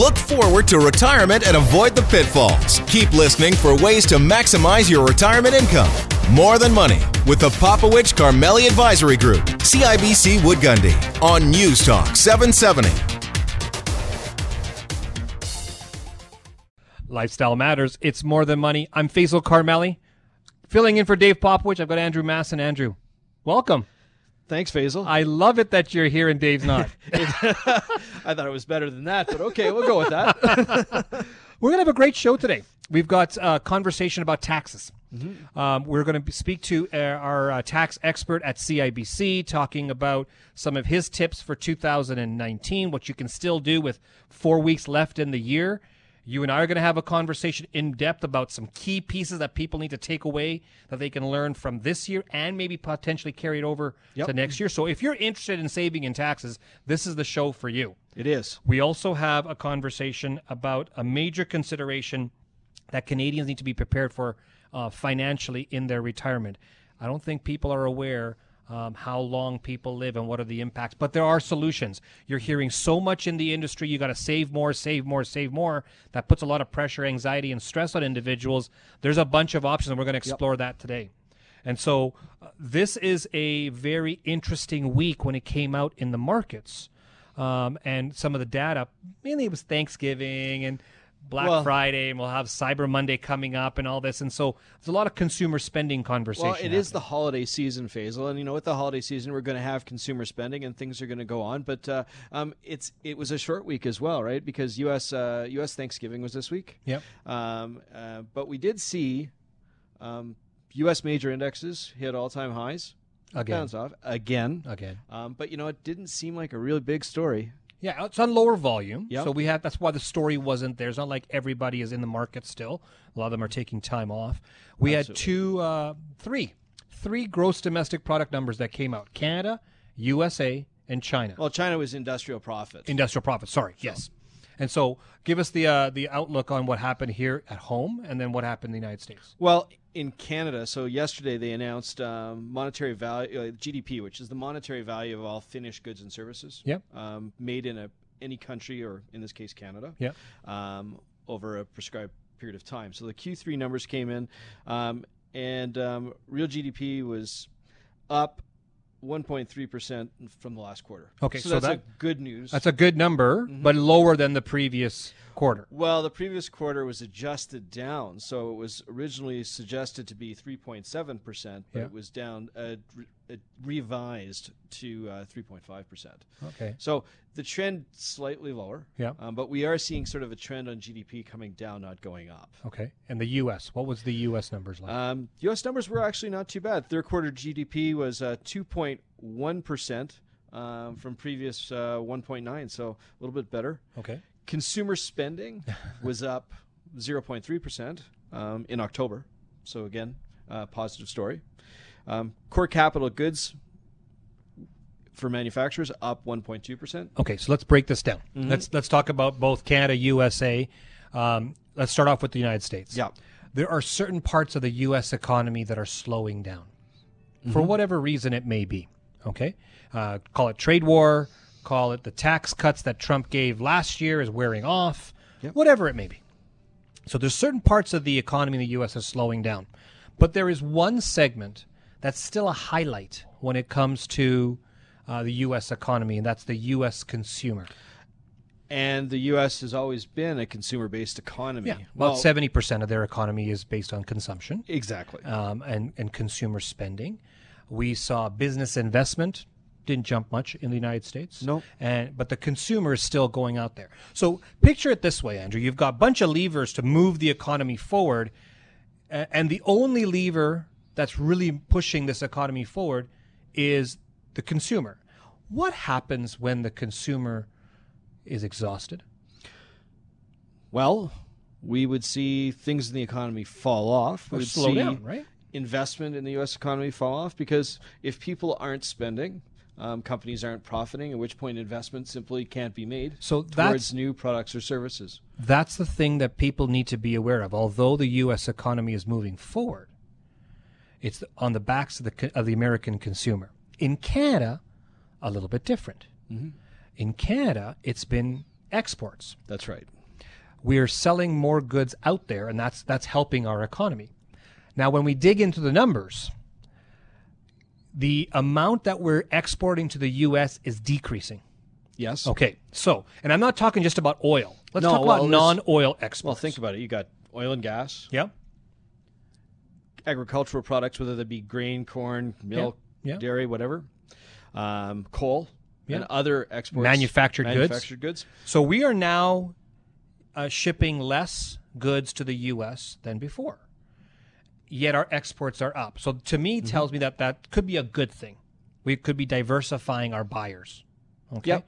Look forward to retirement and avoid the pitfalls. Keep listening for ways to maximize your retirement income. More Than Money with the Popowich Karmali Advisory Group, CIBC Wood Gundy, on News Talk 770. Lifestyle matters. It's more than money. I'm Faisal Karmali, filling in for Dave Popowich. I've got Andrew Masson. Andrew, welcome. Thanks, Faisal. I love it that you're here and Dave's not. I thought it was better than that, but okay, we'll go with that. We're going to have a great show today. We've got a conversation about taxes. Um, we're going to speak to uh, our uh, tax expert at CIBC, talking about some of his tips for 2019, what you can still do with four weeks left in the year. You and I are going to have a conversation in depth about some key pieces that people need to take away that they can learn from this year and maybe potentially carry it over Yep. to next year. So if you're interested in saving in taxes, this is the show for you. It is. We also have a conversation about a major consideration that Canadians need to be prepared for uh, financially in their retirement. I don't think people are aware um, how long people live and what are the impacts, but there are solutions. You're hearing so much in the industry, you got to save more, save more, save more. That puts a lot of pressure, anxiety, and stress on individuals. There's a bunch of options, and we're going to explore that today. And so, uh, this is a very interesting week when it came out in the markets. Um, and some of the data, mainly it was Thanksgiving and Black Well- Friday, and we'll have Cyber Monday coming up and all this. And so, there's a lot of consumer spending conversation. Well, it is the holiday season, Faisal, and you know, with the holiday season, we're going to have consumer spending and things are going to go on. But uh, um, it's it was a short week as well, right? Because U.S. Uh, U.S. Thanksgiving was this week. Yep. Um, uh, but we did see um, U.S. major indexes hit all-time highs. Again. Off again. Again. Um, but you know, it didn't seem like a really big story. Yeah, it's on lower volume. Yep. So we have that's why the story wasn't there. It's not like everybody is in the market still. A lot of them are taking time off. We had two, uh, three, three gross domestic product numbers that came out: Canada, USA, and China. Well, China was industrial profit. Industrial profits. Sorry, yes. And so, give us the uh, the outlook on what happened here at home, and then what happened in the United States. Well, in Canada, so yesterday they announced um, monetary value, uh, GDP, which is the monetary value of all finished goods and services. Yep. Um, made in a any country, or in this case, Canada. Yep. Um, over a prescribed period of time. So the Q3 numbers came in, um, and um, real GDP was up 1.3 percent from the last quarter. Okay, so, so that's that- a good news. That's a good number, but lower than the previous quarter. Well, the previous quarter was adjusted down, so it was originally suggested to be 3.7 percent, but Yeah. it was down, uh, revised to uh, 3.5 percent. Okay. So the trend slightly lower, Yeah. um, but we are seeing sort of a trend on GDP coming down, not going up. Okay. And the U.S. What was the U.S. numbers like? Um, U.S. numbers were actually not too bad. Third quarter GDP was uh, 2.1 percent. Um, from previous uh, 1.9, so a little bit better. okay. Consumer spending was up 0.3% um, in October. So, again, uh, positive story. Um, core capital goods for manufacturers up 1.2%. Okay, so let's break this down. Let's let's talk about both Canada, USA. Um, let's start off with the United States. Yeah. there are certain parts of the U.S. economy that are slowing down, for whatever reason it may be. Okay, uh, call it trade war, call it the tax cuts that Trump gave last year is wearing off, whatever it may be. So there's certain parts of the economy in the U.S. are slowing down, but there is one segment that's still a highlight when it comes to uh, the U.S. economy, and that's the U.S. consumer. And the U.S. has always been a consumer based economy. Yeah, about Well, seventy percent of their economy is based on consumption Exactly. um, and and consumer spending. We saw business investment didn't jump much in the United States. Nope. And but the consumer is still going out there. So picture it this way, Andrew. You've got a bunch of levers to move the economy forward, and the only lever that's really pushing this economy forward is the consumer. What happens when the consumer is exhausted? Well, we would see things in the economy fall off. We would slow see down, right? investment in the U.S. economy fall off because if people aren't spending, um, companies aren't profiting, at which point investment simply can't be made So towards new products or services. That's the thing that people need to be aware of. Although the U.S. economy is moving forward, it's on the backs of the of the American consumer. In Canada, a little bit different. Mm-hmm. In Canada, it's been exports. That's right. We are selling more goods out there, and that's that's helping our economy. Now, when we dig into the numbers, the amount that we're exporting to the U.S. is decreasing. Yes. Okay, so, and I'm not talking just about oil. Let's No, talk well, about non-oil exports. Well, think about it. You got oil and gas, Yeah. Agricultural products, whether they be grain, corn, milk, Yeah. dairy, whatever, um, coal, and other exports. Manufactured goods. Manufactured goods. So we are now uh, shipping less goods to the U.S. than before. Yet our exports are up. So to me, Mm-hmm. tells me that that could be a good thing. We could be diversifying our buyers. Okay. Yep.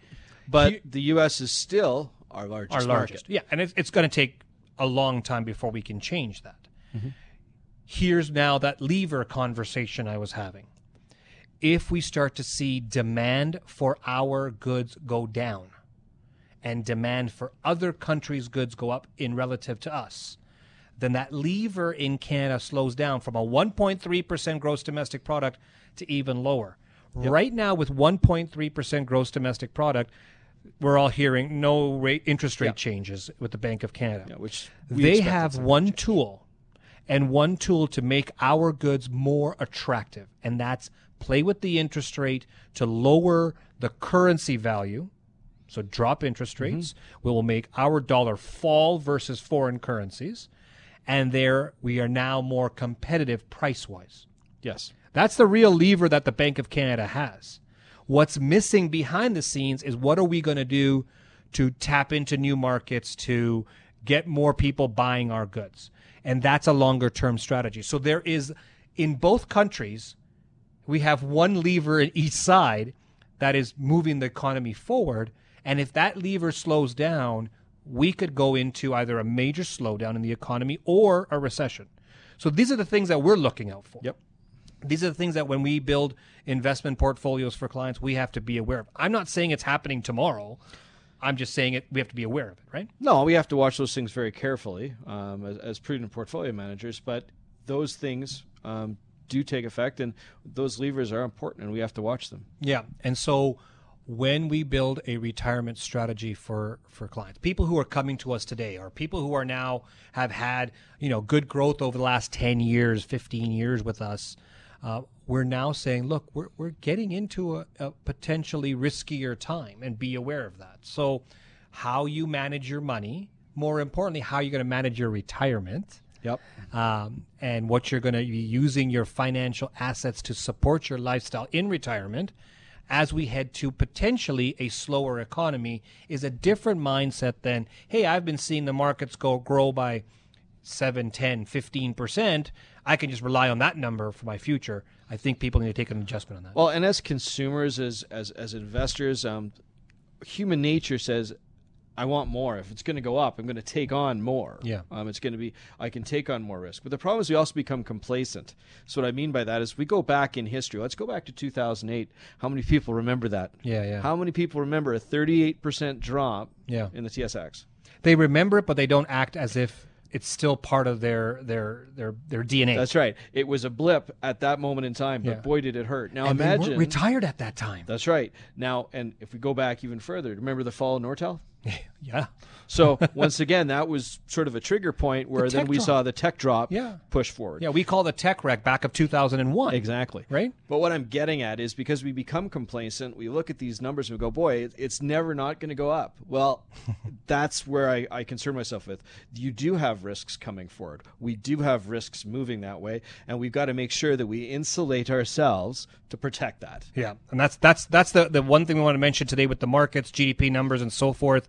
But Here- the U.S. is still our largest our largest. market. Yeah, and it's, it's going to take a long time before we can change that. Mm-hmm. Here's now that lever conversation I was having. If we start to see demand for our goods go down and demand for other countries' goods go up in relative to us, then that lever in Canada slows down from a 1.3% gross domestic product to even lower. Right now, with 1.3% gross domestic product, we're all hearing no rate interest rate Yeah. changes with the Bank of Canada. Yeah, which they have one tool and one tool to make our goods more attractive, and that's play with the interest rate to lower the currency value. So drop interest Mm-hmm. rates. We will make our dollar fall versus foreign currencies, and there we are now more competitive price wise. Yes. That's the real lever that the Bank of Canada has. What's missing behind the scenes is what are we going to do to tap into new markets to get more people buying our goods? And that's a longer term strategy. So there is, in both countries, we have one lever in each side that is moving the economy forward. And if that lever slows down, we could go into either a major slowdown in the economy or a recession. So these are the things that we're looking out for. Yep. These are the things that when we build investment portfolios for clients, we have to be aware of. I'm not saying it's happening tomorrow. I'm just saying it. We have to be aware of it, right? No, we have to watch those things very carefully um, as, as prudent portfolio managers. But those things um, do take effect, and those levers are important, and we have to watch them. Yeah. And so when we build a retirement strategy for for clients, people who are coming to us today or people who are now have had, you know, good growth over the last 10 years, 15 years with us, uh, we're now saying, look, we're, we're getting into a, a potentially riskier time and be aware of that. So how you manage your money, more importantly, how you're going to manage your retirement Yep. um, and what you're going to be using your financial assets to support your lifestyle in retirement as we head to potentially a slower economy is a different mindset than hey i've been seeing the markets go grow by 7 10 15% i can just rely on that number for my future i think people need to take an adjustment on that Well, and as consumers, as as as investors, um, human nature says, "I want more. If it's going to go up, I'm going to take on more. Yeah. um, it's going to be. I can take on more risk. But the problem is, we also become complacent. So what I mean by that is, we go back in history. Let's go back to 2008. How many people remember that? Yeah, yeah. How many people remember a 38 percent drop? Yeah. in the TSX. they remember it but they don't act as if it's still part of their their their their dna That's right. It was a blip at that moment in time, but Yeah. boy, did it hurt. Now and they imagine retired at that time That's right. Now, and if we go back even further, remember the fall of Nortel? yeah So once again, that was sort of a trigger point where then we drop. saw the tech drop Yeah. push forward. Yeah, we call the tech wreck back of 2001. Exactly. Right? But what I'm getting at is because we become complacent, we look at these numbers and we go, boy, it's never not going to go up. Well, that's where I, I concern myself with. You do have risks coming forward. We do have risks moving that way, and we've got to make sure that we insulate ourselves to protect that. Yeah, and that's that's that's the the one thing we want to mention today with the markets, GDP numbers, and so forth.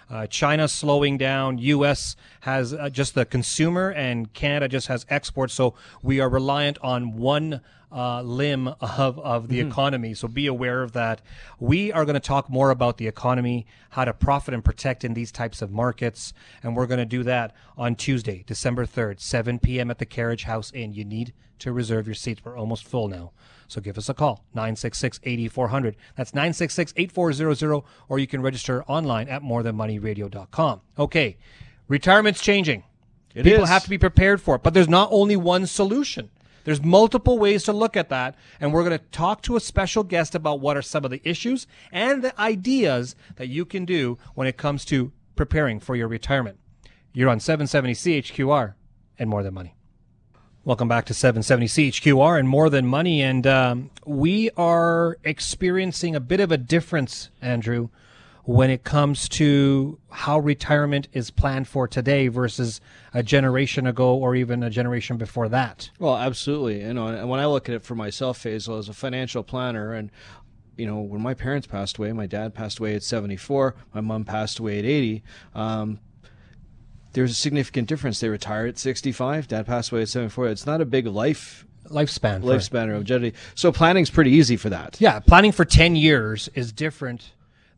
Uh, China slowing down. U.S. has uh, just the consumer, and Canada just has exports. So we are reliant on one uh, limb of of the economy. So be aware of that. We are going to talk more about the economy, how to profit and protect in these types of markets, and we're going to do that on Tuesday, December third, 7 p.m. at the Carriage House Inn. You need to reserve your seats. We're almost full now. So give us a call, 966-8400. That's 966-8400, or you can register online at morethanmoneyradio.com. Okay, retirement's changing. It People is. have to be prepared for it, but there's not only one solution. There's multiple ways to look at that, and we're going to talk to a special guest about what are some of the issues and the ideas that you can do when it comes to preparing for your retirement. You're on 770 CHQR and More Than Money. Welcome back to 770 CHQR and More Than Money. And um, we are experiencing a bit of a difference, Andrew, when it comes to how retirement is planned for today versus a generation ago or even a generation before that. Well, absolutely. You know, and when I look at it for myself, Faisal, as a financial planner, and you know, when my parents passed away, my dad passed away at 74, my mom passed away at 80. Um, there's a significant difference. They retire at 65. Dad passed away at 74. It's not a big life lifespan lifespan or longevity. So planning's pretty easy for that. Yeah, planning for 10 years is different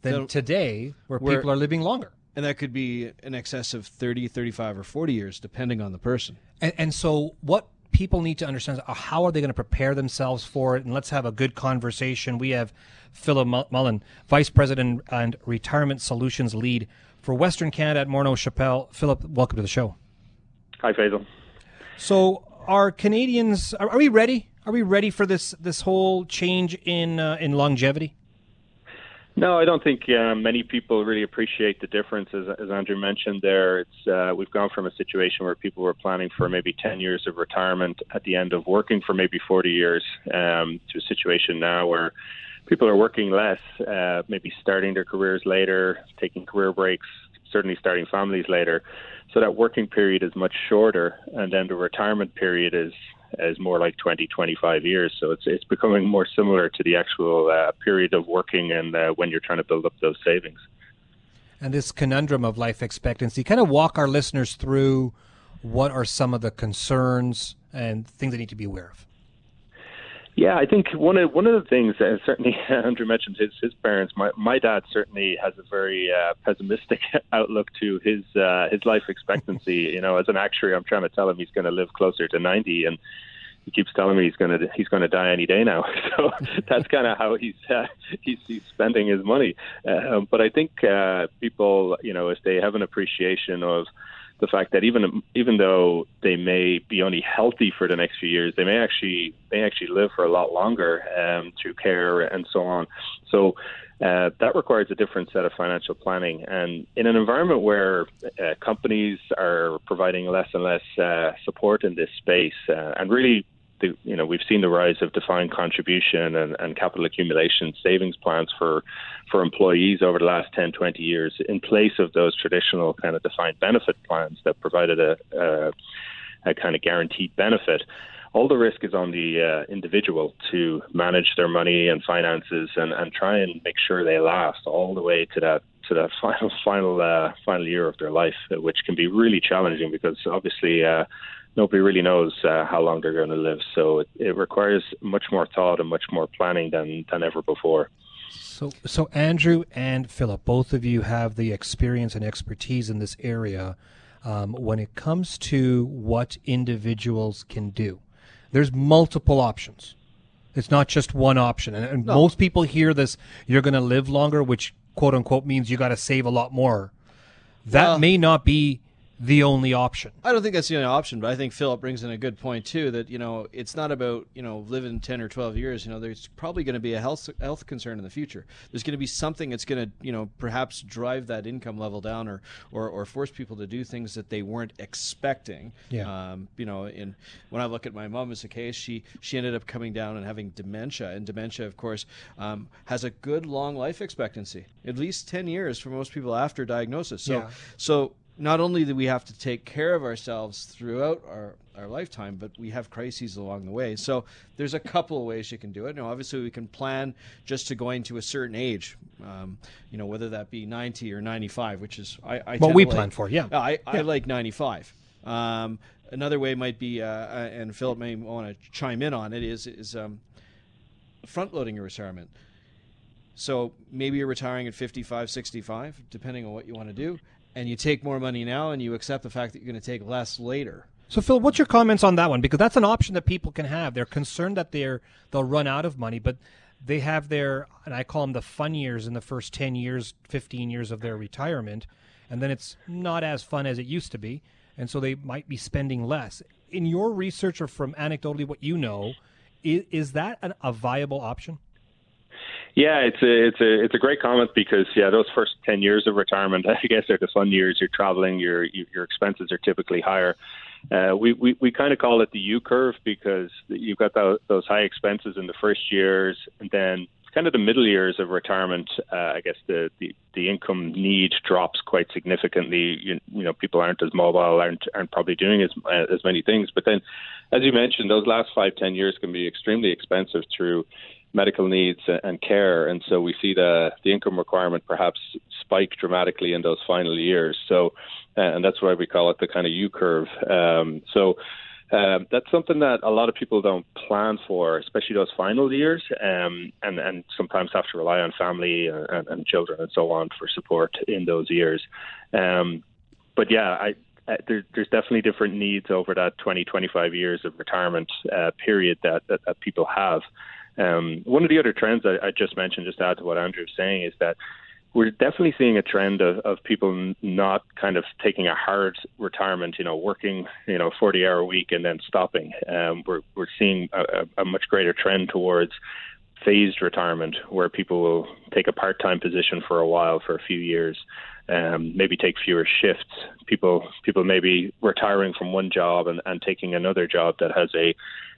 than so, today where, where people are living longer. And that could be in excess of 30, 35 or 40 years depending on the person. And, and so what people need to understand is how are they going to prepare themselves for it and let's have a good conversation. We have Philip Mullen, Vice President and Retirement Solutions Lead for Western Canada at Morneau Shepell. Philip, welcome to the show. Hi, Faisal. So, are Canadians are, are, we ready? Are we ready for this this whole change in uh, in longevity? No, I don't think uh, many people really appreciate the difference. As, as Andrew mentioned, there, it's uh, we've gone from a situation where people were planning for maybe 10 years of retirement at the end of working for maybe 40 years, um, to a situation now where people are working less, uh, maybe starting their careers later, taking career breaks, certainly starting families later. So that working period is much shorter, and then the retirement period is is more like 20, 25 years. So it's it's becoming more similar to the actual uh, period of working and uh, when you're trying to build up those savings. And this conundrum of life expectancy, kind of walk our listeners through what are some of the concerns and things they need to be aware of. Yeah, I think one of one of the things, uh, certainly Andrew mentioned his his parents. My my dad certainly has a very uh, pessimistic outlook to his uh, his life expectancy. you know, as an actuary, I'm trying to tell him he's going to live closer to 90, and he keeps telling me he's going to he's going to die any day now. So that's kind of how he's, uh, he's he's spending his money. Uh, but I think uh, people, you know, if they have an appreciation of the fact that even even though they may be only healthy for the next few years, they may actually may actually live for a lot longer um, through care and so on. So uh, that requires a different set of financial planning. And in an environment where uh, companies are providing less and less uh, support in this space, uh, and really the, you know, we've seen the rise of defined contribution and, and capital accumulation savings plans for, for employees over the last 10, 20 years in place of those traditional kind of defined benefit plans that provided a, a, a kind of guaranteed benefit. All the risk is on the uh, individual to manage their money and finances and, and try and make sure they last all the way to that to that final final uh, final year of their life, which can be really challenging because obviously uh, nobody really knows uh, how long they're going to live. So it, it, requires much more thought and much more planning than, than ever before. So, so Andrew and Philip, both of you have the experience and expertise in this area. Um, when it comes to what individuals can do, there's multiple options. It's not just one option. And, and no. most people hear this: you're going to live longer, which quote unquote means you got to save a lot more. That well, may not be the only option. I don't think that's the only option, but I think Philip brings in a good point too. That you know, it's not about you know living ten or twelve years. You know, there's probably going to be a health health concern in the future. There's going to be something that's going to you know perhaps drive that income level down, or or, or force people to do things that they weren't expecting. Yeah. Um, you know, in when I look at my mom as a case, she she ended up coming down and having dementia, and dementia, of course, um, has a good long life expectancy, at least ten years for most people after diagnosis. So yeah. so not only do we have to take care of ourselves throughout our, our lifetime, but we have crises along the way. So there's a couple of ways you can do it. Now, obviously, we can plan just to going to a certain age, um, you know, whether that be 90 or 95, which is I. I what we like, plan for, yeah. I, yeah. I like 95. Um, another way might be, uh, uh and Philip may want to chime in on it, is is um, front loading your retirement. So maybe you're retiring at 55, 65, depending on what you want to do and you take more money now and you accept the fact that you're going to take less later. So Phil, what's your comments on that one? Because that's an option that people can have. They're concerned that they're they'll run out of money, but they have their and I call them the fun years in the first 10 years, 15 years of their retirement, and then it's not as fun as it used to be. and so they might be spending less. In your research or from anecdotally what you know, is, is that an, a viable option? Yeah, it's a it's a it's a great comment because yeah, those first ten years of retirement, I guess, are the fun years. You're traveling, your your expenses are typically higher. Uh, we we, we kind of call it the U curve because you've got the, those high expenses in the first years, and then kind of the middle years of retirement, uh, I guess the, the, the income need drops quite significantly. You, you know, people aren't as mobile, aren't aren't probably doing as uh, as many things. But then, as you mentioned, those last five ten years can be extremely expensive through medical needs and care, and so we see the the income requirement perhaps spike dramatically in those final years. So, uh, and that's why we call it the kind of U curve. Um, so. Um, that's something that a lot of people don't plan for, especially those final years, um, and and sometimes have to rely on family and, and, children and so on for support in those years. Um, but yeah, I, uh, there, there's definitely different needs over that 20, 25 years of retirement uh, period that, that, that people have. Um, one of the other trends I, I just mentioned, just to add to what Andrew was saying, is that we're definitely seeing a trend of, of people not kind of taking a hard retirement, you know, working, you know, 40 hour week and then stopping. Um, we're, we're seeing a, a much greater trend towards phased retirement where people will take a part time position for a while, for a few years, um, maybe take fewer shifts. People, people may be retiring from one job and, and taking another job that has a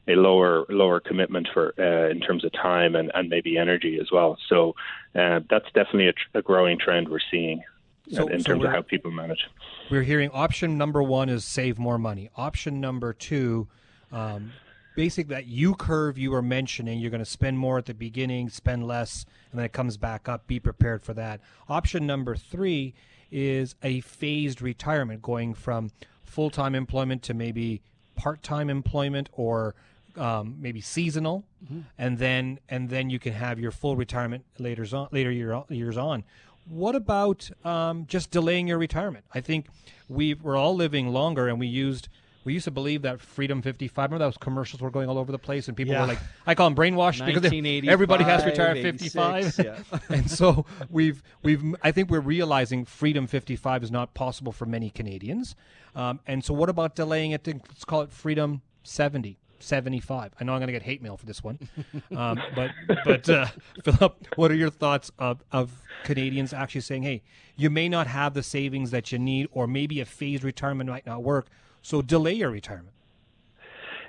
a lower lower commitment for uh, in terms of time and, and maybe energy as well. So uh, that's definitely a, tr- a, growing trend we're seeing so, in so terms of how people manage. We're hearing option number one is save more money. Option number two. Um, Basic that U curve you were mentioning, you're going to spend more at the beginning, spend less, and then it comes back up. Be prepared for that. Option number three is a phased retirement, going from full time employment to maybe part time employment or um, maybe seasonal, mm-hmm. and then and then you can have your full retirement later on later year, years on. What about um, just delaying your retirement? I think we we're all living longer, and we used we used to believe that Freedom 55. Remember those commercials were going all over the place, and people yeah. were like, I call them brainwashed because everybody has to retire at 55. Yeah. and so we've we've I think we're realizing Freedom 55 is not possible for many Canadians. Um, and so what about delaying it to let's call it Freedom 70? 75. I know I'm going to get hate mail for this one, um, but but uh, Philip, what are your thoughts of, of Canadians actually saying, hey, you may not have the savings that you need, or maybe a phased retirement might not work, so delay your retirement?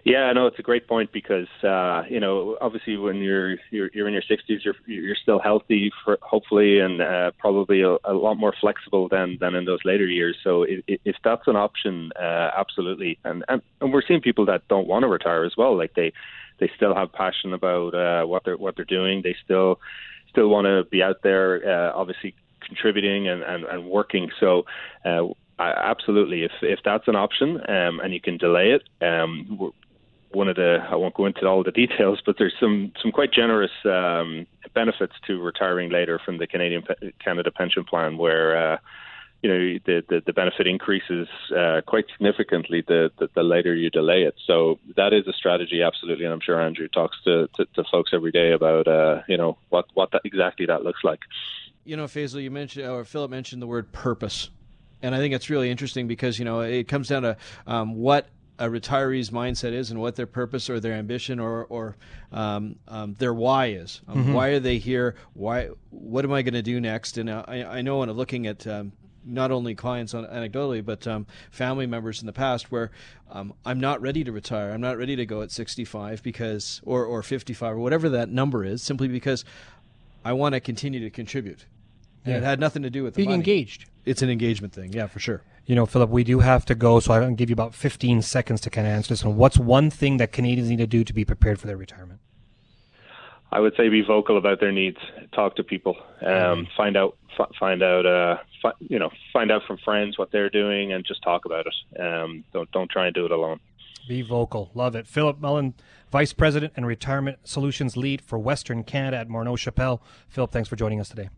Yeah, no, it's a great point because uh, you know obviously when you're you're, you're in your 60s, you're you're still healthy, for, hopefully, and uh, probably a, a, lot more flexible than than in those later years. So if, if that's an option, uh, absolutely, and, and and we're seeing people that don't want to retire as well. Like they they still have passion about uh, what they're what they're doing. They still still want to be out there, uh, obviously contributing and, and, and working. So uh, absolutely, if if that's an option um, and you can delay it, um, one of the I won't go into all the details, but there's some some quite generous um, benefits to retiring later from the Canadian Canada Pension Plan, where uh, you know the, the, the benefit increases uh, quite significantly the, the, the later you delay it. So that is a strategy, absolutely, and I'm sure Andrew talks to, to, to folks every day about uh, you know what what that, exactly that looks like. You know, Faisal, you mentioned or Philip mentioned the word purpose and I think it's really interesting because you know it comes down to um, what a retiree's mindset is and what their purpose or their ambition or or um, um, their why is. Um, mm-hmm. Why are they here? Why? What am I going to do next? And uh, I, I know when I'm looking at um, not only clients on, anecdotally, but um, family members in the past where um, I'm not ready to retire. I'm not ready to go at 65 because, or, or 55 or whatever that number is, simply because I want to continue to contribute. Yeah. it had nothing to do with being engaged. It's an engagement thing, yeah, for sure. You know, Philip, we do have to go, so I'm going to give you about 15 seconds to kind of answer this one. What's one thing that Canadians need to do to be prepared for their retirement? I would say be vocal about their needs. Talk to people. Um, mm-hmm. Find out. F- find out. Uh, fi- you know, find out from friends what they're doing, and just talk about it. Um, don't don't try and do it alone. Be vocal. Love it. Philip Mullen, Vice President and Retirement Solutions Lead for Western Canada at Morneau Shepell. Philip, thanks for joining us today.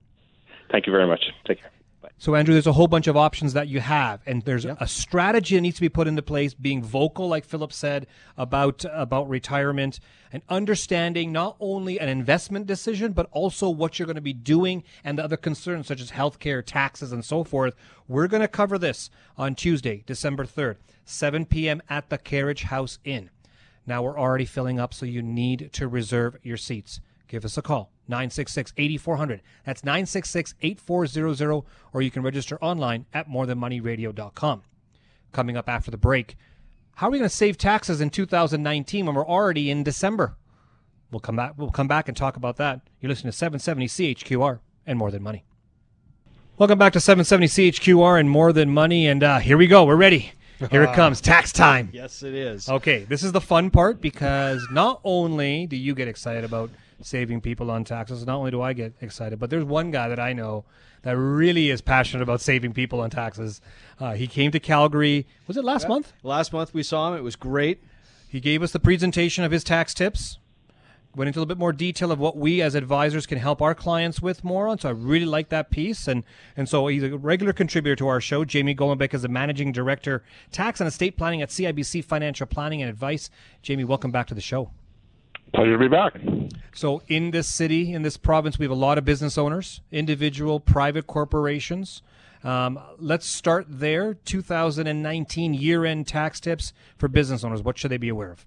Thank you very much. Take care. Bye. So, Andrew, there's a whole bunch of options that you have, and there's a strategy that needs to be put into place. Being vocal, like Philip said about about retirement, and understanding not only an investment decision, but also what you're going to be doing and the other concerns such as healthcare, taxes, and so forth. We're going to cover this on Tuesday, December 3rd, 7 p.m. at the Carriage House Inn. Now we're already filling up, so you need to reserve your seats. Give us a call. 966 8400. That's 966 8400, or you can register online at morethanmoneyradio.com. Coming up after the break, how are we going to save taxes in 2019 when we're already in December? We'll come back. We'll come back and talk about that. You're listening to 770 CHQR and More Than Money. Welcome back to 770 CHQR and More Than Money, and uh, here we go. We're ready. Here it comes. Tax time. Yes, it is. Okay, this is the fun part because not only do you get excited about saving people on taxes, not only do I get excited, but there's one guy that I know that really is passionate about saving people on taxes. Uh, he came to Calgary. Was it last month? Last month we saw him. It was great. He gave us the presentation of his tax tips. Went into a little bit more detail of what we as advisors can help our clients with more on. So I really like that piece. And and so he's a regular contributor to our show. Jamie Golombek is the managing director, tax and estate planning at CIBC Financial Planning and Advice. Jamie, welcome back to the show. Pleasure to be back. So, in this city, in this province, we have a lot of business owners, individual, private corporations. Um, let's start there. 2019 year end tax tips for business owners. What should they be aware of?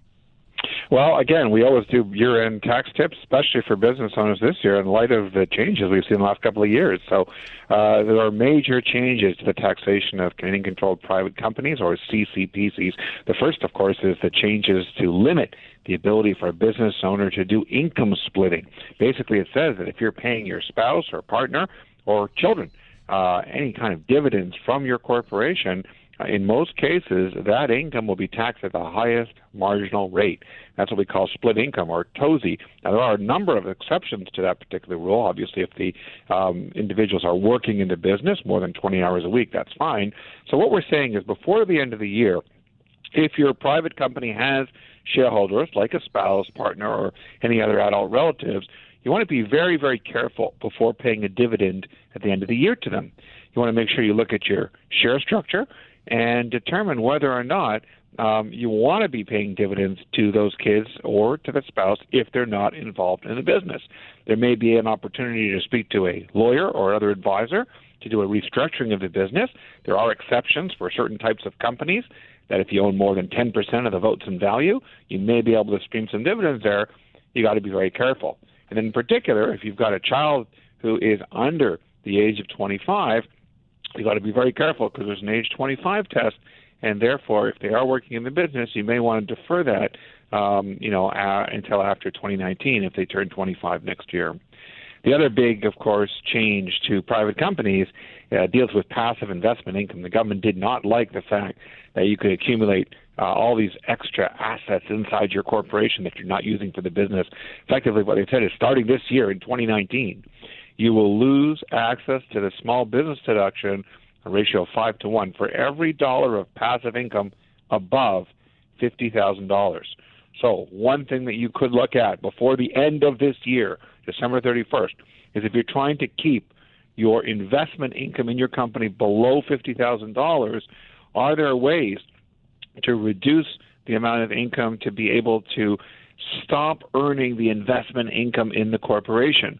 Well, again, we always do year end tax tips, especially for business owners this year in light of the changes we've seen the last couple of years. So, uh, there are major changes to the taxation of Canadian controlled private companies or CCPCs. The first, of course, is the changes to limit the ability for a business owner to do income splitting. Basically, it says that if you're paying your spouse or partner or children uh, any kind of dividends from your corporation, in most cases, that income will be taxed at the highest marginal rate. That's what we call split income or TOSI. Now, there are a number of exceptions to that particular rule. Obviously, if the um, individuals are working in the business more than 20 hours a week, that's fine. So, what we're saying is before the end of the year, if your private company has shareholders like a spouse, partner, or any other adult relatives, you want to be very, very careful before paying a dividend at the end of the year to them. You want to make sure you look at your share structure and determine whether or not um, you want to be paying dividends to those kids or to the spouse if they're not involved in the business. There may be an opportunity to speak to a lawyer or other advisor to do a restructuring of the business. There are exceptions for certain types of companies that if you own more than 10% of the votes in value, you may be able to stream some dividends there. You got to be very careful. And in particular, if you've got a child who is under the age of 25, you got to be very careful because there's an age 25 test, and therefore, if they are working in the business, you may want to defer that, um, you know, until after 2019 if they turn 25 next year. The other big, of course, change to private companies uh, deals with passive investment income. The government did not like the fact that you could accumulate uh, all these extra assets inside your corporation that you're not using for the business. Effectively, what they said is starting this year in 2019, you will lose access to the small business deduction, a ratio of five to one, for every dollar of passive income above $50,000. So, one thing that you could look at before the end of this year, December 31st, is if you're trying to keep your investment income in your company below $50,000, are there ways to reduce the amount of income to be able to stop earning the investment income in the corporation?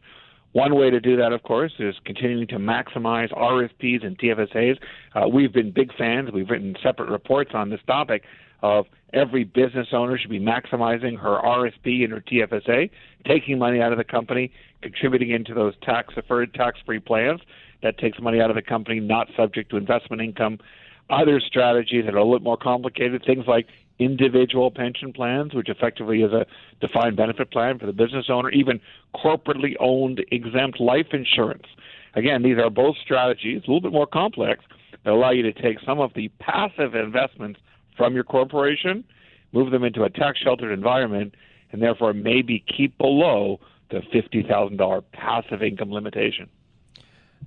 One way to do that, of course, is continuing to maximize RSPs and TFSAs. Uh, we've been big fans. We've written separate reports on this topic of every business owner should be maximizing her RSP and her TFSA, taking money out of the company, contributing into those tax deferred, tax free plans. That takes money out of the company, not subject to investment income. Other strategies that are a little more complicated, things like individual pension plans, which effectively is a defined benefit plan for the business owner, even corporately owned exempt life insurance. Again, these are both strategies, a little bit more complex, that allow you to take some of the passive investments from your corporation, move them into a tax sheltered environment, and therefore maybe keep below the $50,000 passive income limitation.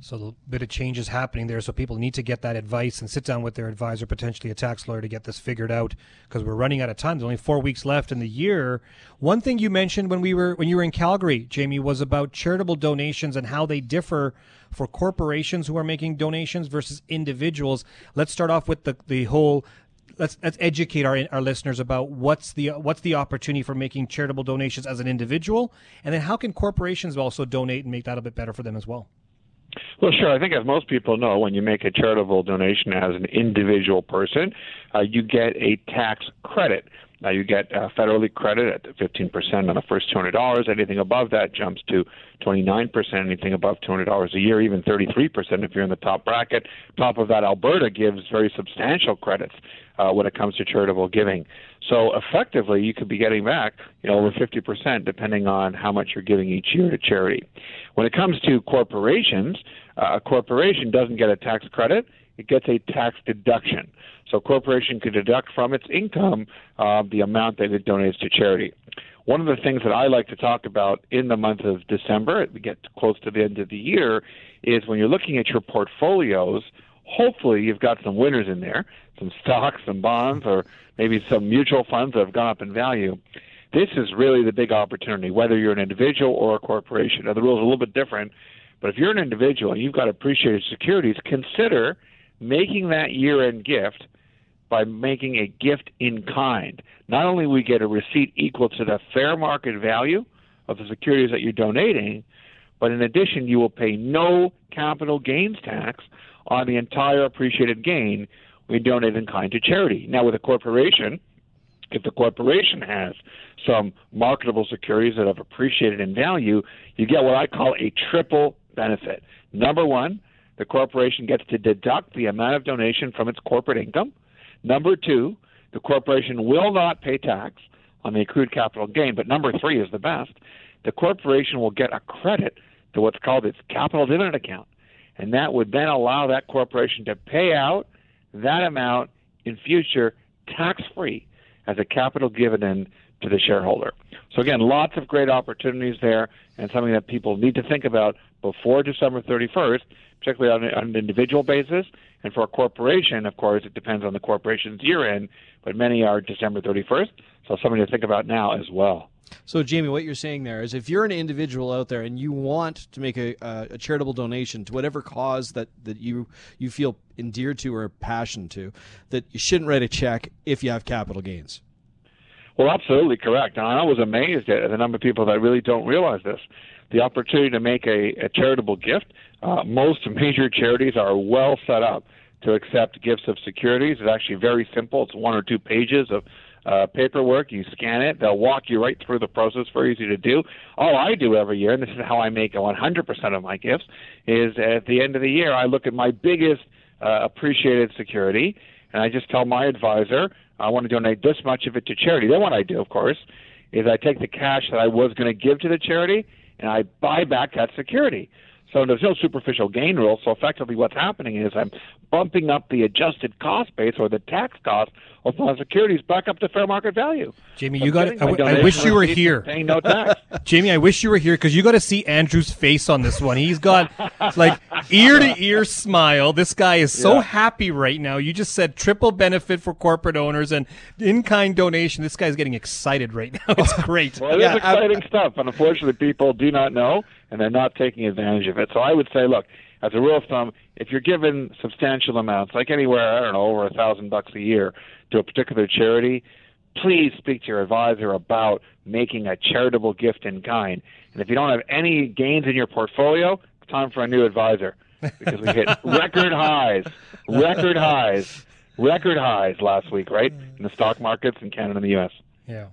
So a bit of change is happening there. So people need to get that advice and sit down with their advisor, potentially a tax lawyer, to get this figured out because we're running out of time. There's only four weeks left in the year. One thing you mentioned when we were when you were in Calgary, Jamie, was about charitable donations and how they differ for corporations who are making donations versus individuals. Let's start off with the the whole let's let's educate our our listeners about what's the what's the opportunity for making charitable donations as an individual, and then how can corporations also donate and make that a bit better for them as well. Well, sure. I think, as most people know, when you make a charitable donation as an individual person, uh, you get a tax credit. Now, you get uh, federally credit at 15% on the first $200. Anything above that jumps to 29%. Anything above $200 a year, even 33% if you're in the top bracket. Top of that, Alberta gives very substantial credits uh, when it comes to charitable giving. So effectively, you could be getting back, you know, over 50% depending on how much you're giving each year to charity. When it comes to corporations, uh, a corporation doesn't get a tax credit; it gets a tax deduction. So a corporation can deduct from its income uh, the amount that it donates to charity. One of the things that I like to talk about in the month of December, we get close to the end of the year, is when you're looking at your portfolios, hopefully you've got some winners in there, some stocks, some bonds, or maybe some mutual funds that have gone up in value. This is really the big opportunity, whether you're an individual or a corporation. Now, the rules are a little bit different, but if you're an individual and you've got appreciated securities, consider making that year end gift by making a gift in kind. Not only we get a receipt equal to the fair market value of the securities that you're donating, but in addition, you will pay no capital gains tax on the entire appreciated gain we donate in kind to charity. Now, with a corporation, if the corporation has some marketable securities that have appreciated in value, you get what I call a triple benefit. Number one, the corporation gets to deduct the amount of donation from its corporate income. Number two, the corporation will not pay tax on the accrued capital gain. But number three is the best. The corporation will get a credit to what's called its capital dividend account. And that would then allow that corporation to pay out that amount in future tax free as a capital dividend to the shareholder. So again, lots of great opportunities there, and something that people need to think about before December 31st, particularly on, on an individual basis. And for a corporation, of course, it depends on the corporation's year end, but many are December 31st. So something to think about now as well. So, Jamie, what you're saying there is if you're an individual out there and you want to make a, a charitable donation to whatever cause that, that you, you feel endeared to or passion to, that you shouldn't write a check if you have capital gains. Well, absolutely correct. And I was amazed at the number of people that really don't realize this. The opportunity to make a, a charitable gift. Uh, most major charities are well set up to accept gifts of securities. It's actually very simple. It's one or two pages of uh, paperwork. You scan it. They'll walk you right through the process. Very easy to do. All I do every year, and this is how I make 100% of my gifts, is at the end of the year I look at my biggest uh, appreciated security, and I just tell my advisor I want to donate this much of it to charity. Then what I do, of course, is I take the cash that I was going to give to the charity and I buy back that security. So there's no superficial gain rule. So effectively, what's happening is I'm bumping up the adjusted cost base or the tax cost of my securities back up to fair market value. Jamie, you got. I wish you were here. Paying no tax. Jamie, I wish you were here because you got to see Andrew's face on this one. He's got like ear to ear smile. This guy is so yeah. happy right now. You just said triple benefit for corporate owners and in kind donation. This guy's getting excited right now. It's great. well, it yeah, is exciting I, stuff, and unfortunately, people do not know and they're not taking advantage of it. So I would say, look, as a rule of thumb, if you're given substantial amounts, like anywhere, I don't know, over a thousand bucks a year to a particular charity, please speak to your advisor about making a charitable gift in kind. And if you don't have any gains in your portfolio, it's time for a new advisor because we hit record highs, record highs, record highs last week, right? In the stock markets in Canada and the U.S. Yeah.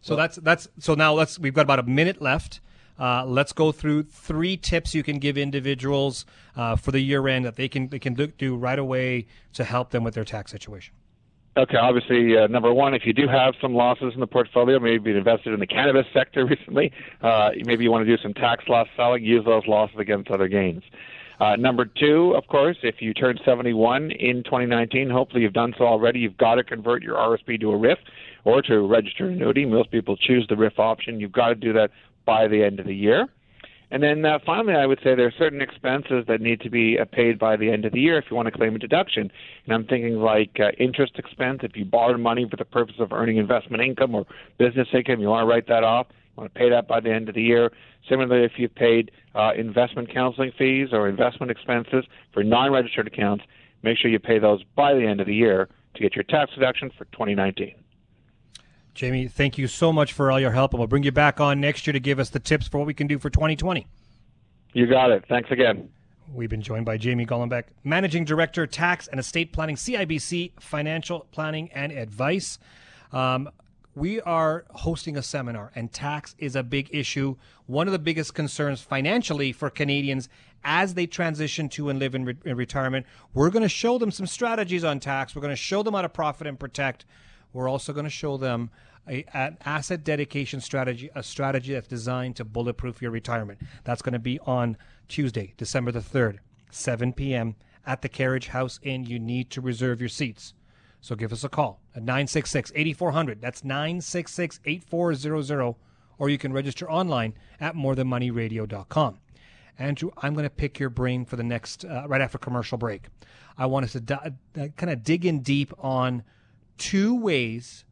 So well, that's that's so now let's we've got about a minute left. Uh, let's go through three tips you can give individuals uh, for the year end that they can they can do right away to help them with their tax situation. Okay, obviously, uh, number one, if you do have some losses in the portfolio, maybe you invested in the cannabis sector recently, uh, maybe you want to do some tax loss selling, use those losses against other gains. Uh, number two, of course, if you turn 71 in 2019, hopefully you've done so already. You've got to convert your RSP to a RIF or to a registered annuity. Most people choose the RIF option. You've got to do that by the end of the year. And then uh, finally, I would say there are certain expenses that need to be uh, paid by the end of the year if you want to claim a deduction. And I'm thinking like uh, interest expense. If you borrowed money for the purpose of earning investment income or business income, you want to write that off. You want to pay that by the end of the year. Similarly, if you've paid uh, investment counseling fees or investment expenses for non-registered accounts, make sure you pay those by the end of the year to get your tax deduction for 2019. Jamie, thank you so much for all your help, and we'll bring you back on next year to give us the tips for what we can do for 2020. You got it. Thanks again. We've been joined by Jamie Golombek, Managing Director, Tax and Estate Planning, CIBC Financial Planning and Advice. Um, we are hosting a seminar, and tax is a big issue. One of the biggest concerns financially for Canadians as they transition to and live in, re- in retirement. We're going to show them some strategies on tax. We're going to show them how to profit and protect. We're also going to show them a, an asset dedication strategy, a strategy that's designed to bulletproof your retirement. That's going to be on Tuesday, December the 3rd, 7 p.m. at the Carriage House Inn. You need to reserve your seats. So give us a call at 966 8400. That's 966 8400. Or you can register online at morethanmoneyradio.com. Andrew, I'm going to pick your brain for the next, uh, right after commercial break. I want us to uh, kind of dig in deep on two ways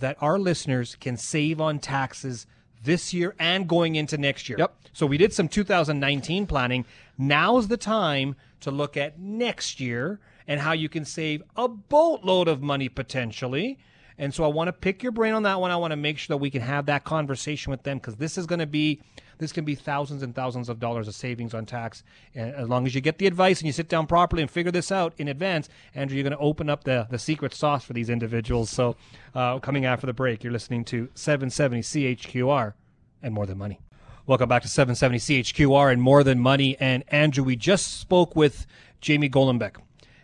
that our listeners can save on taxes this year and going into next year. Yep. So we did some 2019 planning. Now's the time to look at next year and how you can save a boatload of money potentially. And so I want to pick your brain on that one. I want to make sure that we can have that conversation with them because this is going to be this can be thousands and thousands of dollars of savings on tax. And as long as you get the advice and you sit down properly and figure this out in advance, Andrew, you're going to open up the, the secret sauce for these individuals. So uh, coming after the break, you're listening to 770 CHQR and More Than Money. Welcome back to 770 CHQR and More Than Money. And Andrew, we just spoke with Jamie Golombek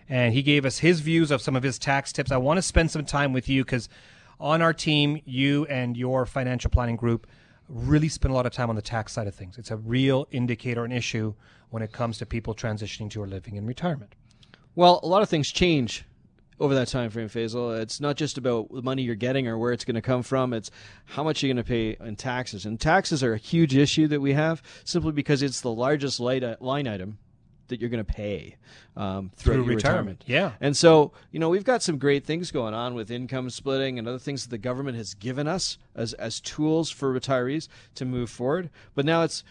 and he gave us his views of some of his tax tips. I want to spend some time with you because on our team, you and your financial planning group really spend a lot of time on the tax side of things. It's a real indicator and issue when it comes to people transitioning to or living in retirement. Well, a lot of things change over that time frame, Faisal. It's not just about the money you're getting or where it's going to come from. It's how much you're going to pay in taxes. And taxes are a huge issue that we have simply because it's the largest uh, line item that you're going to pay um, Through your retirement, yeah. And so, you know, we've got some great things going on with income splitting and other things that the government has given us as, as tools for retirees to move forward. But now it's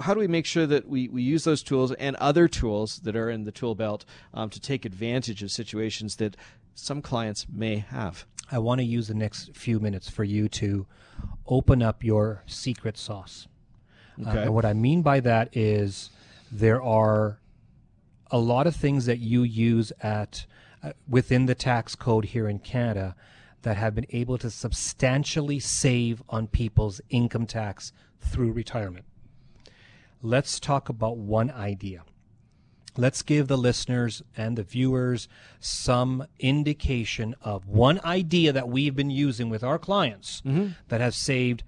how do we make sure that we, we use those tools and other tools that are in the tool belt um, to take advantage of situations that some clients may have? I want to use the next few minutes for you to open up your secret sauce. Uh, Okay. and what I mean by that is there are a lot of things that you use at uh, within the tax code here in Canada that have been able to substantially save on people's income tax through retirement. Let's talk about one idea. Let's give the listeners and the viewers some indication of one idea that we've been using with our clients that has saved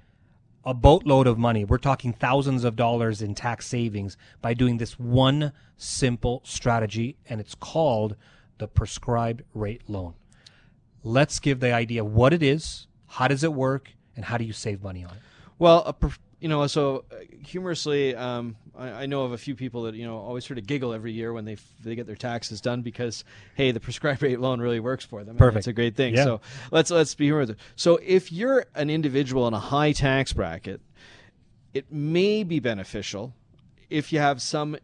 a boatload of money. We're talking thousands of dollars in tax savings by doing this one simple strategy, and it's called the prescribed rate loan. Let's give the idea what it is, how does it work, and how do you save money on it? Well, a prof- you know, so uh, humorously, um, I, I know of a few people that you know always sort of giggle every year when they f- they get their taxes done because hey, the prescribed rate loan really works for them. Perfect. it's a great thing. Yeah. So let's let's be humorous. So if you're an individual in a high tax bracket, it may be beneficial if you have some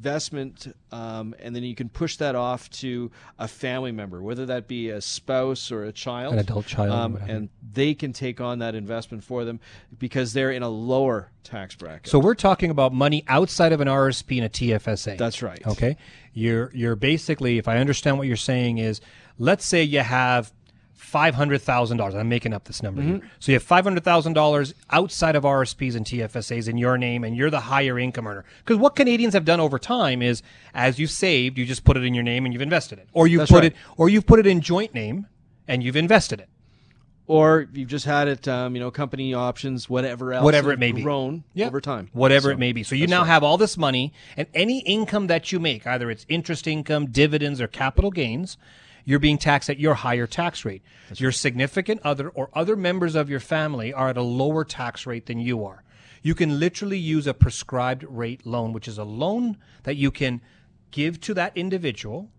investment um, and then you can push that off to a family member whether that be a spouse or a child An adult child um, and they can take on that investment for them because they're in a lower tax bracket So we're talking about money outside of an RSP and a TFSA. that's right Okay. You're you're basically, if I understand what you're saying, is let's say you have five hundred thousand dollars. I'm making up this number here. So you have five hundred thousand dollars outside of RSPs and TFSAs in your name, and you're the higher income earner. Because what Canadians have done over time is, as you've saved, you just put it in your name and you've invested it, or you've That's put right. it, or you've put it in joint name and you've invested it. or you've just had it um, you know company options whatever else Whatever it may be. grown Yeah. over time Whatever So- it may be. So you now right. have all this money, and any income that you make, either it's interest income, dividends, or capital gains, you're being taxed at your higher tax rate. your significant other or other members of your family are at a lower tax rate than you are. You can literally use a prescribed rate loan, which is a loan that you can give to that individual.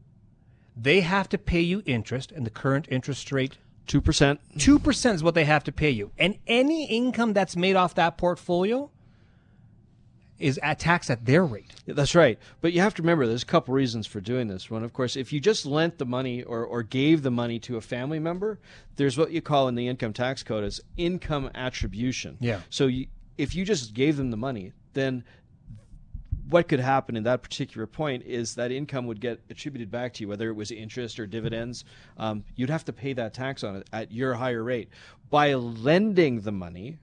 They have to pay you interest, and the current interest rate Two percent. two percent is what they have to pay you, and any income that's made off that portfolio is at tax at their rate. That's right. But you have to remember there's a couple reasons for doing this. One, of course, if you just lent the money or, or gave the money to a family member, there's what you call in the income tax code as income attribution. Yeah. So you, if you just gave them the money, then what could happen in that particular point is that income would get attributed back to you, whether it was interest or dividends. Um, you'd have to pay that tax on it at your higher rate. By lending the money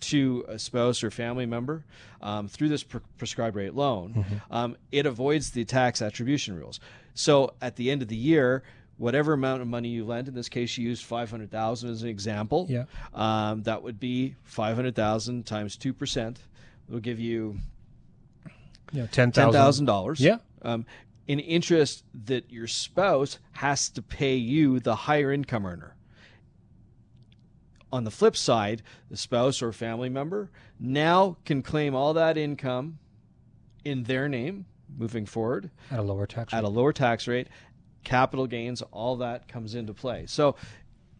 to a spouse or family member um, through this pre- prescribed rate loan, um, it avoids the tax attribution rules. So at the end of the year, whatever amount of money you lend, in this case, you used five hundred thousand as an example. Yeah. Um, that would be five hundred thousand times two percent. Will give you Yeah, ten ten thousand dollars. Yeah. Um, in interest that your spouse has to pay you, the higher income earner. On the flip side, the spouse or family member now can claim all that income in their name moving forward at a lower tax rate. at a lower tax rate. Capital gains, all that comes into play. So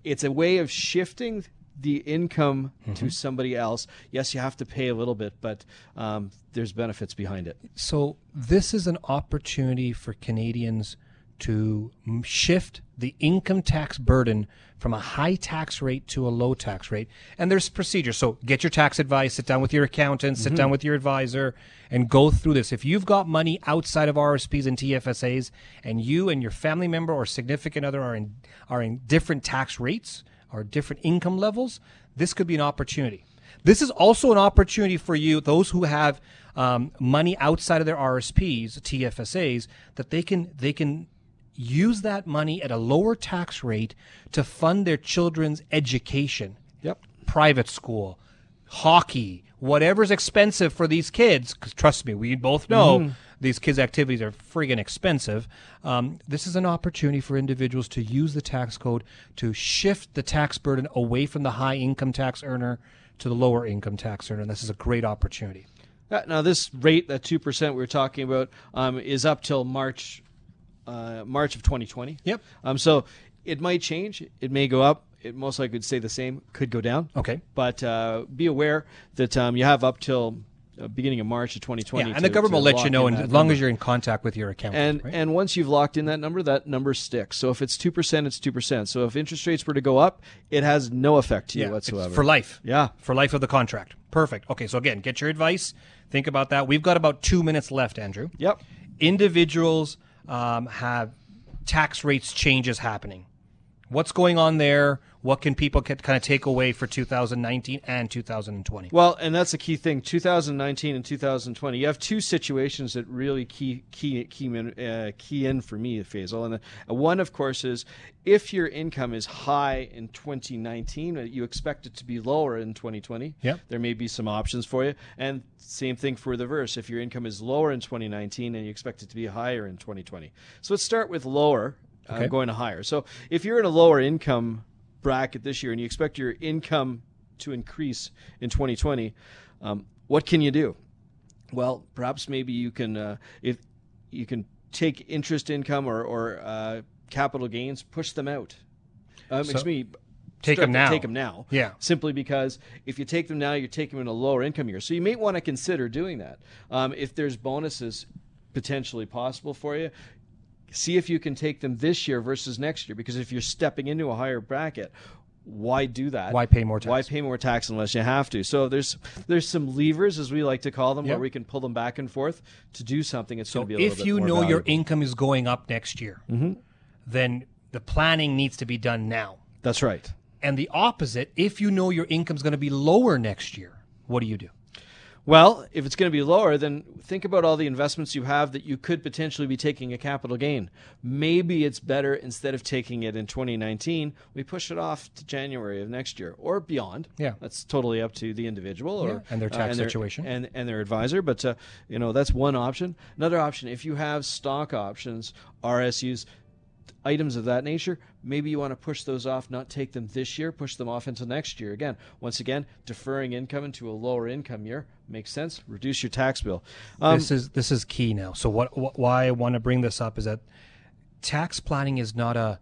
it's a way of shifting the income to somebody else. Yes, you have to pay a little bit, but um, there's benefits behind it. So this is an opportunity for Canadians to shift the income tax burden from a high tax rate to a low tax rate. And there's procedures. So get your tax advice, sit down with your accountant, sit down with your advisor, and go through this. If you've got money outside of RSPs and TFSAs, and you and your family member or significant other are in are in different tax rates or different income levels, this could be an opportunity. This is also an opportunity for you, those who have um, money outside of their RSPs, TFSAs, that they can they can use that money at a lower tax rate to fund their children's education. Yep. Private school, hockey, whatever's expensive for these kids. Because trust me, we both know these kids' activities are friggin' expensive. Um, this is an opportunity for individuals to use the tax code to shift the tax burden away from the high income tax earner to the lower income tax earner. And this is a great opportunity. Now, this rate, that two percent we were talking about, um, is up till March, uh, March of 2020. Yep. Um, so it might change. It may go up. It most likely would stay the same. Could go down. Okay. But uh, be aware that um, you have up till uh, beginning of March of 2020. Yeah, and the government will let you know, and as long number. as you're in contact with your accountant. And right? and once you've locked in that number, that number sticks. So if it's two percent, it's two percent. So if interest rates were to go up, it has no effect to you Yeah, it's whatsoever. for life. Yeah. for life of the contract. Perfect. Okay, so again, get your advice. Think about that. We've got about two minutes left, Andrew. Yep. Individuals um, have tax rates changes happening. What's going on there? What can people kind of take away for 2019 and 2020? Well, and that's a key thing. 2019 and 2020, you have two situations that really key key key in, uh, key in for me, Faisal. And uh, one, of course, is if your income is high in 2019, uh, you expect it to be lower in 2020. Yep. There may be some options for you, and same thing for the reverse. If your income is lower in 2019 and you expect it to be higher in 2020. So let's start with lower, uh, Okay. going to higher. So if you're in a lower income bracket this year and you expect your income to increase in 2020, um, what can you do? Well, perhaps maybe you can uh, if you can take interest income or, or uh, capital gains, push them out. Um, So- excuse me. Take them now. Take them now. Yeah. Simply because if you take them now, you're taking them in a lower income year. So you may want to consider doing that. Um, if there's bonuses potentially possible for you, see if you can take them this year versus next year. Because if you're stepping into a higher bracket, why do that? Why pay more tax? Why pay more tax unless you have to? So there's there's some levers, as we like to call them, Yep. where we can pull them back and forth to do something. It's So going to be a little if you know your income is going up next year, mm-hmm. then the planning needs to be done now. That's right. And the opposite, if you know your income's going to be lower next year, what do you do? Well, if it's going to be lower, then think about all the investments you have that you could potentially be taking a capital gain. Maybe it's better instead of taking it in 2019, we push it off to January of next year or beyond. Yeah. that's totally up to the individual or Yeah, and their uh, tax situation. and and their advisor. But uh, you know that's one option. Another option, if you have stock options, RSUs, items of that nature, maybe you want to push those off, not take them this year, push them off until next year. Again, once again, deferring income into a lower income year makes sense. Reduce your tax bill. Um, this is this is key now. So what, wh- why I want to bring this up is that tax planning is not a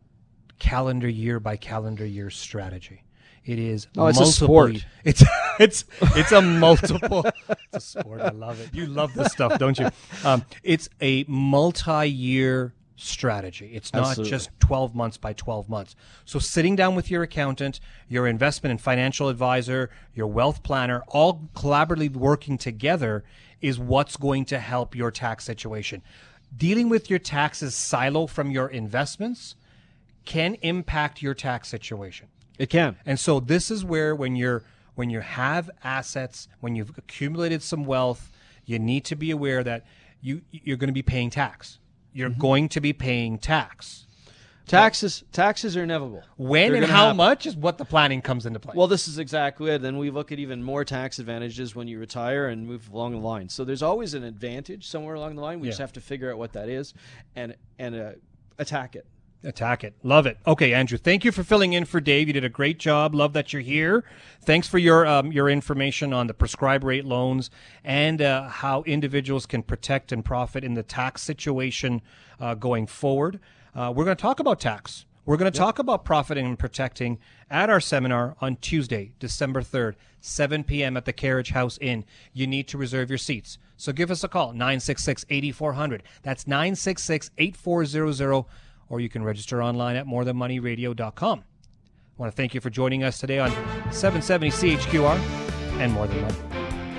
calendar year by calendar year strategy. It is oh, it's a sport. It's it's it's a multiple. it's a sport. I love it. You love this stuff, don't you? Um, it's a multi-year strategy. It's not Absolutely. just 12 months by 12 months. So sitting down with your accountant, your investment and financial advisor, your wealth planner, all collaboratively working together is what's going to help your tax situation. Dealing with your taxes silo from your investments can impact your tax situation. It can. And so this is where when you're when you have assets, when you've accumulated some wealth, you need to be aware that you you're going to be paying tax. You're mm-hmm. going to be paying tax. Taxes taxes are inevitable. When They're and how happen. much is what the planning comes into play. Well, this is exactly it. Then we look at even more tax advantages when you retire and move along the line. So there's always an advantage somewhere along the line. We yeah. just have to figure out what that is and and uh, attack it. Attack it. Love it. Okay, Andrew, thank you for filling in for Dave. You did a great job. Love that you're here. Thanks for your um, your information on the prescribed rate loans and uh, how individuals can protect and profit in the tax situation uh, going forward. Uh, we're going to talk about tax. We're going to yep. talk about profiting and protecting at our seminar on Tuesday, December 3rd, 7 p.m. at the Carriage House Inn. You need to reserve your seats. So give us a call, 966 8400. That's 966 8400 or you can register online at morethanmoneyradio.com. I want to thank you for joining us today on 770 CHQR and More Than Money.